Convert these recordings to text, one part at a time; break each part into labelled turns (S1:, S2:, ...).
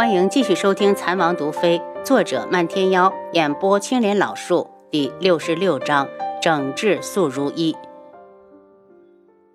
S1: 欢迎继续收听《蚕王毒妃》，作者漫天妖，演播青莲老树，第六十六章：整治素如一。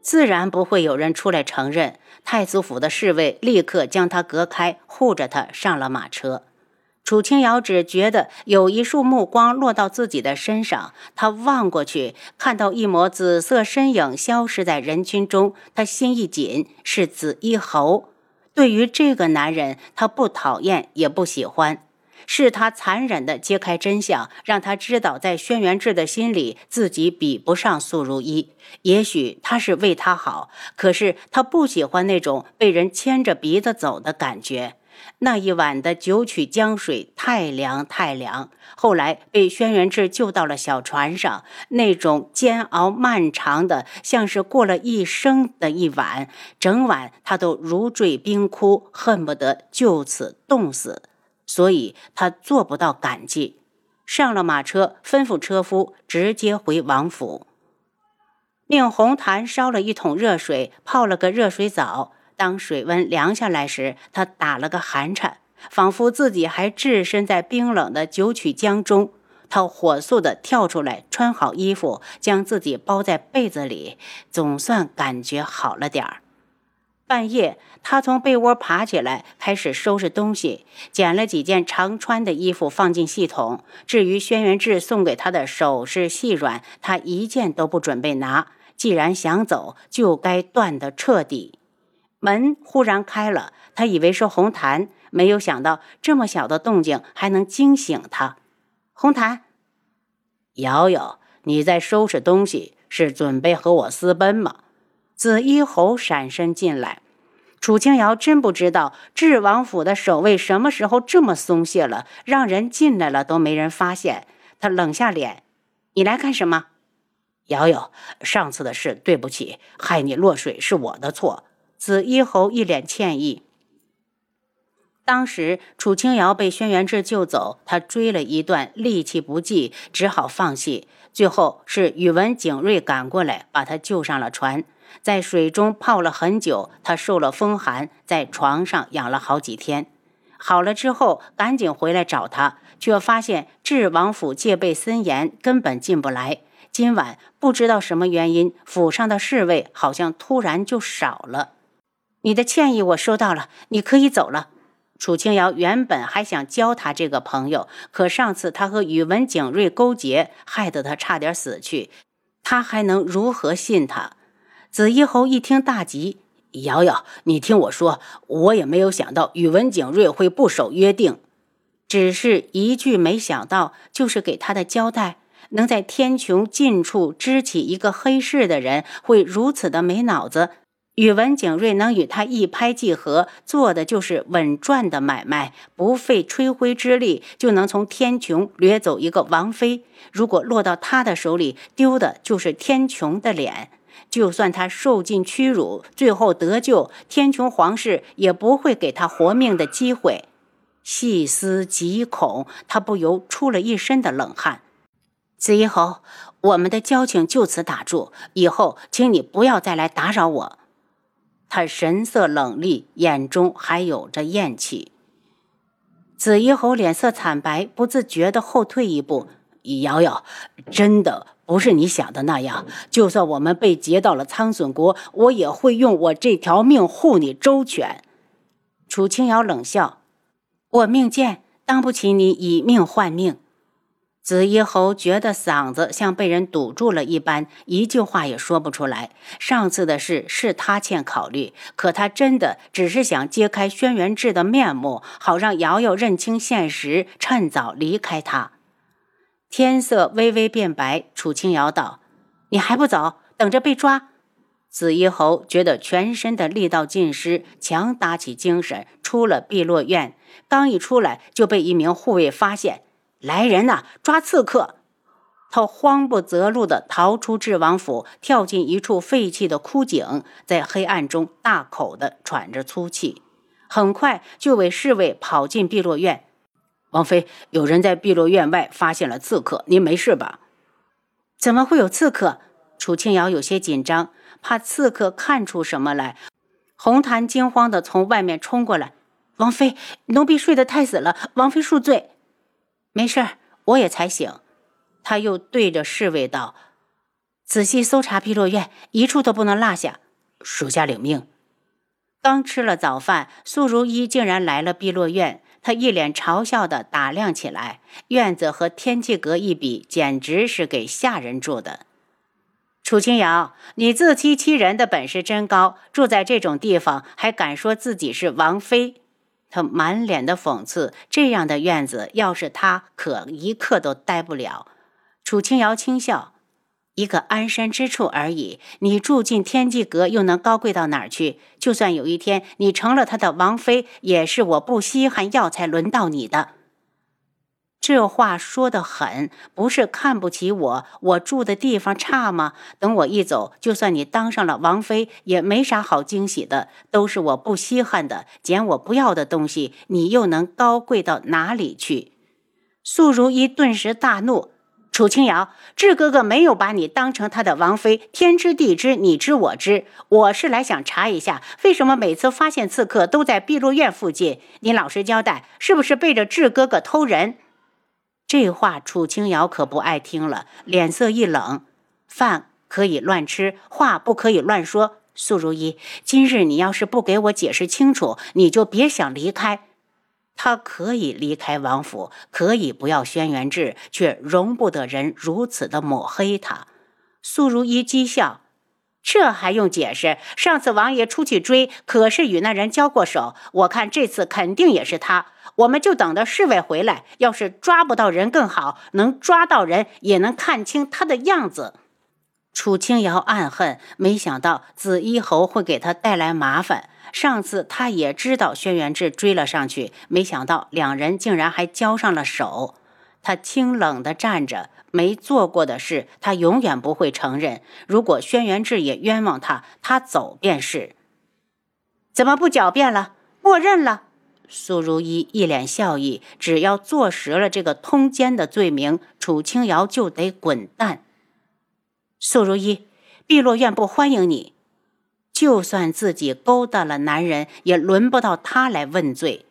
S1: 自然不会有人出来承认。太祖府的侍卫立刻将他隔开，护着他上了马车。楚清瑶只觉得有一束目光落到自己的身上，他望过去，看到一抹紫色身影消失在人群中，他心一紧，是紫衣侯。对于这个男人，她不讨厌也不喜欢，是他残忍的揭开真相，让他知道，在轩辕志的心里，自己比不上素如一。也许他是为他好，可是他不喜欢那种被人牵着鼻子走的感觉。那一晚的九曲江水太凉太凉，后来被轩辕志救到了小船上，那种煎熬漫长的，像是过了一生的一晚，整晚他都如坠冰窟，恨不得就此冻死，所以他做不到感激。上了马车，吩咐车夫直接回王府，命红檀烧了一桶热水，泡了个热水澡。当水温凉下来时，他打了个寒颤，仿佛自己还置身在冰冷的九曲江中。他火速地跳出来，穿好衣服，将自己包在被子里，总算感觉好了点儿。半夜，他从被窝爬起来，开始收拾东西，捡了几件常穿的衣服放进系统。至于轩辕志送给他的首饰细软，他一件都不准备拿。既然想走，就该断得彻底。门忽然开了，他以为是红檀，没有想到这么小的动静还能惊醒他。红檀，
S2: 瑶瑶，你在收拾东西，是准备和我私奔吗？
S1: 紫衣侯闪身进来，楚清瑶真不知道智王府的守卫什么时候这么松懈了，让人进来了都没人发现。他冷下脸：“你来干什么？”
S2: 瑶瑶，上次的事对不起，害你落水是我的错。
S1: 紫衣侯一脸歉意。当时楚清瑶被轩辕志救走，他追了一段，力气不济，只好放弃。最后是宇文景睿赶过来，把他救上了船，在水中泡了很久。他受了风寒，在床上养了好几天。好了之后，赶紧回来找他，却发现智王府戒备森严，根本进不来。今晚不知道什么原因，府上的侍卫好像突然就少了。你的歉意我收到了，你可以走了。楚清瑶原本还想交他这个朋友，可上次他和宇文景睿勾结，害得他差点死去，他还能如何信他？紫衣侯一听大急：“
S2: 瑶瑶，你听我说，我也没有想到宇文景睿会不守约定，
S1: 只是一句没想到，就是给他的交代。能在天穹近处支起一个黑市的人，会如此的没脑子。”宇文景睿能与他一拍即合，做的就是稳赚的买卖，不费吹灰之力就能从天穹掠走一个王妃。如果落到他的手里，丢的就是天穹的脸。就算他受尽屈辱，最后得救，天穹皇室也不会给他活命的机会。细思极恐，他不由出了一身的冷汗。紫衣侯，我们的交情就此打住，以后请你不要再来打扰我。他神色冷厉，眼中还有着厌弃。紫衣侯脸色惨白，不自觉地后退一步。
S2: 瑶瑶，真的不是你想的那样。就算我们被劫到了苍隼国，我也会用我这条命护你周全。
S1: 楚清瑶冷笑：“我命贱，当不起你以命换命。”紫衣侯觉得嗓子像被人堵住了一般，一句话也说不出来。上次的事是他欠考虑，可他真的只是想揭开轩辕志的面目，好让瑶瑶认清现实，趁早离开他。天色微微变白，楚清瑶道：“你还不走，等着被抓？”紫衣侯觉得全身的力道尽失，强打起精神，出了碧落院。刚一出来，就被一名护卫发现。来人呐！抓刺客！他慌不择路地逃出智王府，跳进一处废弃的枯井，在黑暗中大口地喘着粗气。很快就为侍卫跑进碧落院。
S2: 王妃，有人在碧落院外发现了刺客，您没事吧？
S1: 怎么会有刺客？楚清瑶有些紧张，怕刺客看出什么来。红檀惊慌地从外面冲过来：“
S2: 王妃，奴婢睡得太死了，王妃恕罪。
S1: 没事儿，我也才醒。他又对着侍卫道：“仔细搜查碧落院，一处都不能落下。”
S2: 属下领命。
S1: 刚吃了早饭，苏如意竟然来了碧落院。他一脸嘲笑的打量起来，院子和天际阁一比，简直是给下人住的。楚清瑶，你自欺欺人的本事真高，住在这种地方还敢说自己是王妃？他满脸的讽刺。这样的院子，要是他，可一刻都待不了。楚清瑶轻笑。一个安身之处而已，你住进天际阁又能高贵到哪儿去？就算有一天你成了他的王妃，也是我不稀罕要才轮到你的。这话说得狠，不是看不起我，我住的地方差吗？等我一走，就算你当上了王妃，也没啥好惊喜的，都是我不稀罕的，捡我不要的东西，你又能高贵到哪里去？素如意顿时大怒。楚清瑶，智哥哥没有把你当成他的王妃，天知地知，你知我知。我是来想查一下，为什么每次发现刺客都在碧落院附近？你老实交代，是不是背着智哥哥偷人？这话楚清瑶可不爱听了，脸色一冷。饭可以乱吃，话不可以乱说。素如意，今日你要是不给我解释清楚，你就别想离开。他可以离开王府，可以不要轩辕志，却容不得人如此的抹黑他。苏如意讥笑：“这还用解释？上次王爷出去追，可是与那人交过手。我看这次肯定也是他。我们就等着侍卫回来。要是抓不到人更好，能抓到人也能看清他的样子。”楚清瑶暗恨，没想到紫衣侯会给他带来麻烦。上次他也知道轩辕志追了上去，没想到两人竟然还交上了手。他清冷地站着，没做过的事，他永远不会承认。如果轩辕志也冤枉他，他走便是。怎么不狡辩了？默认了？苏如意一脸笑意，只要坐实了这个通奸的罪名，楚清瑶就得滚蛋。苏如意，碧落院不欢迎你。就算自己勾搭了男人，也轮不到他来问罪。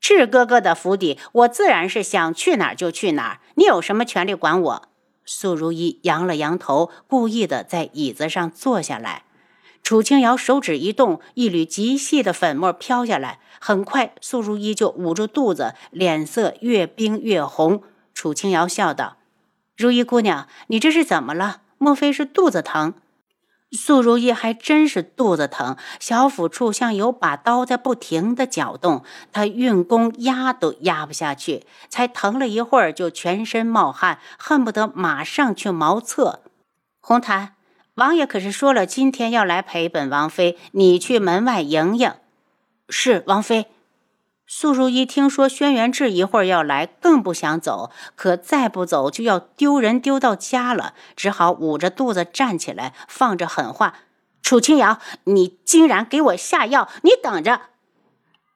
S1: 赤哥哥的府邸，我自然是想去哪儿就去哪儿。你有什么权利管我？苏如意扬了扬头，故意的在椅子上坐下来。楚清瑶手指一动，一缕极细的粉末飘下来。很快，苏如意就捂住肚子，脸色越冰越红。楚清瑶笑道：“如意姑娘，你这是怎么了？莫非是肚子疼？”素如意还真是肚子疼，小腹处像有把刀在不停的搅动，她运功压都压不下去，才疼了一会儿就全身冒汗，恨不得马上去茅厕。红檀，王爷可是说了，今天要来陪本王妃，你去门外迎迎。
S2: 是王妃。
S1: 苏如意听说轩辕志一会儿要来，更不想走，可再不走就要丢人丢到家了，只好捂着肚子站起来，放着狠话：“楚清瑶，你竟然给我下药！你等着！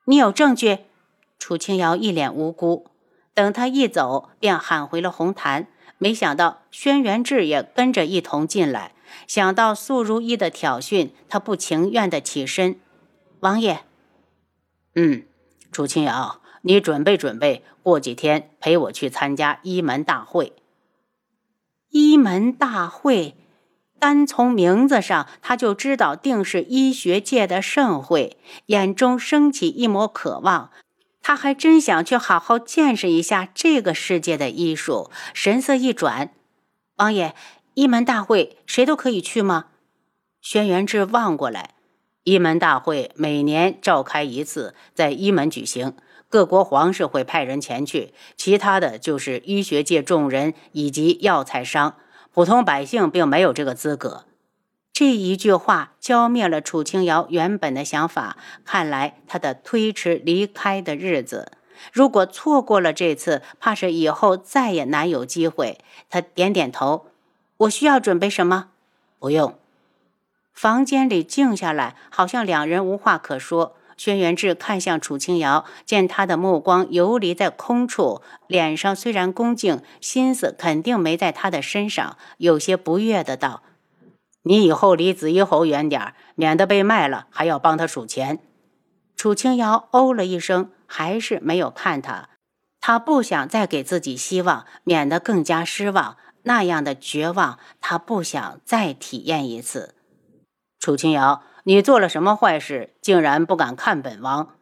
S1: 你有证据？”楚清瑶一脸无辜，等他一走，便喊回了红檀。没想到轩辕志也跟着一同进来，想到苏如意的挑衅，他不情愿的起身：“王爷，
S2: 嗯。”楚清瑶，你准备准备，过几天陪我去参加医门大会。
S1: 医门大会，单从名字上他就知道定是医学界的盛会，眼中升起一抹渴望。他还真想去好好见识一下这个世界的医术。神色一转，王爷，医门大会谁都可以去吗？
S2: 轩辕志望过来。一门大会每年召开一次，在一门举行，各国皇室会派人前去，其他的就是医学界众人以及药材商，普通百姓并没有这个资格。
S1: 这一句话浇灭了楚清瑶原本的想法，看来他的推迟离开的日子，如果错过了这次，怕是以后再也难有机会。他点点头，我需要准备什么？
S2: 不用。
S1: 房间里静下来，好像两人无话可说。轩辕志看向楚清瑶，见他的目光游离在空处，脸上虽然恭敬，心思肯定没在他的身上，有些不悦的道：“
S2: 你以后离紫衣侯远点免得被卖了还要帮他数钱。”
S1: 楚清瑶哦了一声，还是没有看他。他不想再给自己希望，免得更加失望。那样的绝望，他不想再体验一次。
S2: 楚清瑶，你做了什么坏事，竟然不敢看本王？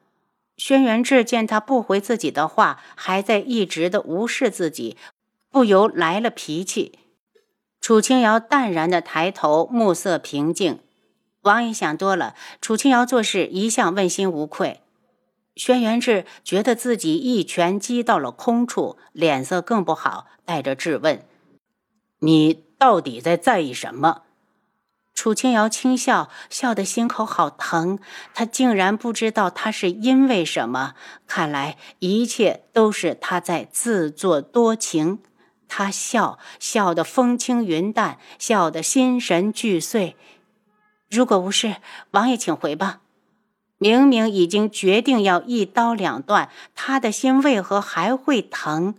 S1: 轩辕志见他不回自己的话，还在一直的无视自己，不由来了脾气。楚清瑶淡然的抬头，目色平静。王爷想多了，楚清瑶做事一向问心无愧。轩辕志觉得自己一拳击到了空处，脸色更不好，带着质问：“
S2: 你到底在在意什么？”
S1: 楚清瑶轻笑，笑得心口好疼。他竟然不知道他是因为什么，看来一切都是他在自作多情。他笑笑得风轻云淡，笑得心神俱碎。如果无事，王爷请回吧。明明已经决定要一刀两断，他的心为何还会疼？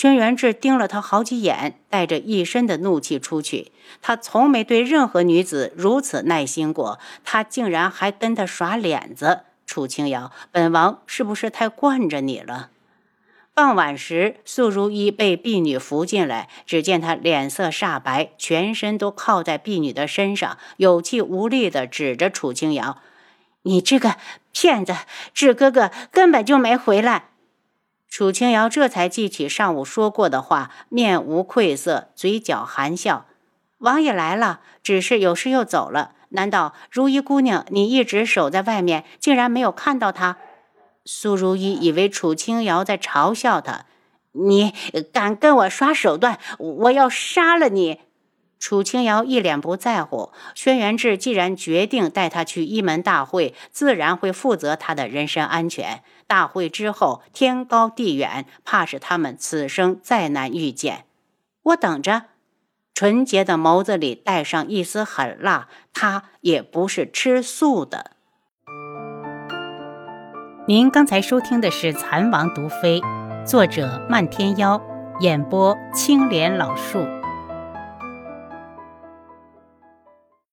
S1: 轩辕志盯了他好几眼，带着一身的怒气出去。他从没对任何女子如此耐心过，他竟然还跟他耍脸子。楚清瑶，本王是不是太惯着你了？傍晚时，素如意被婢女扶进来，只见她脸色煞白，全身都靠在婢女的身上，有气无力地指着楚清瑶：“你这个骗子，志哥哥根本就没回来。”楚清瑶这才记起上午说过的话，面无愧色，嘴角含笑：“王爷来了，只是有事又走了。难道如意姑娘，你一直守在外面，竟然没有看到他？”苏如意以为楚清瑶在嘲笑他，你敢跟我耍手段，我要杀了你！楚清瑶一脸不在乎。轩辕志既然决定带他去一门大会，自然会负责他的人身安全。大会之后，天高地远，怕是他们此生再难遇见。我等着。纯洁的眸子里带上一丝狠辣，他也不是吃素的。
S3: 您刚才收听的是《蚕王毒妃》，作者漫天妖，演播青莲老树。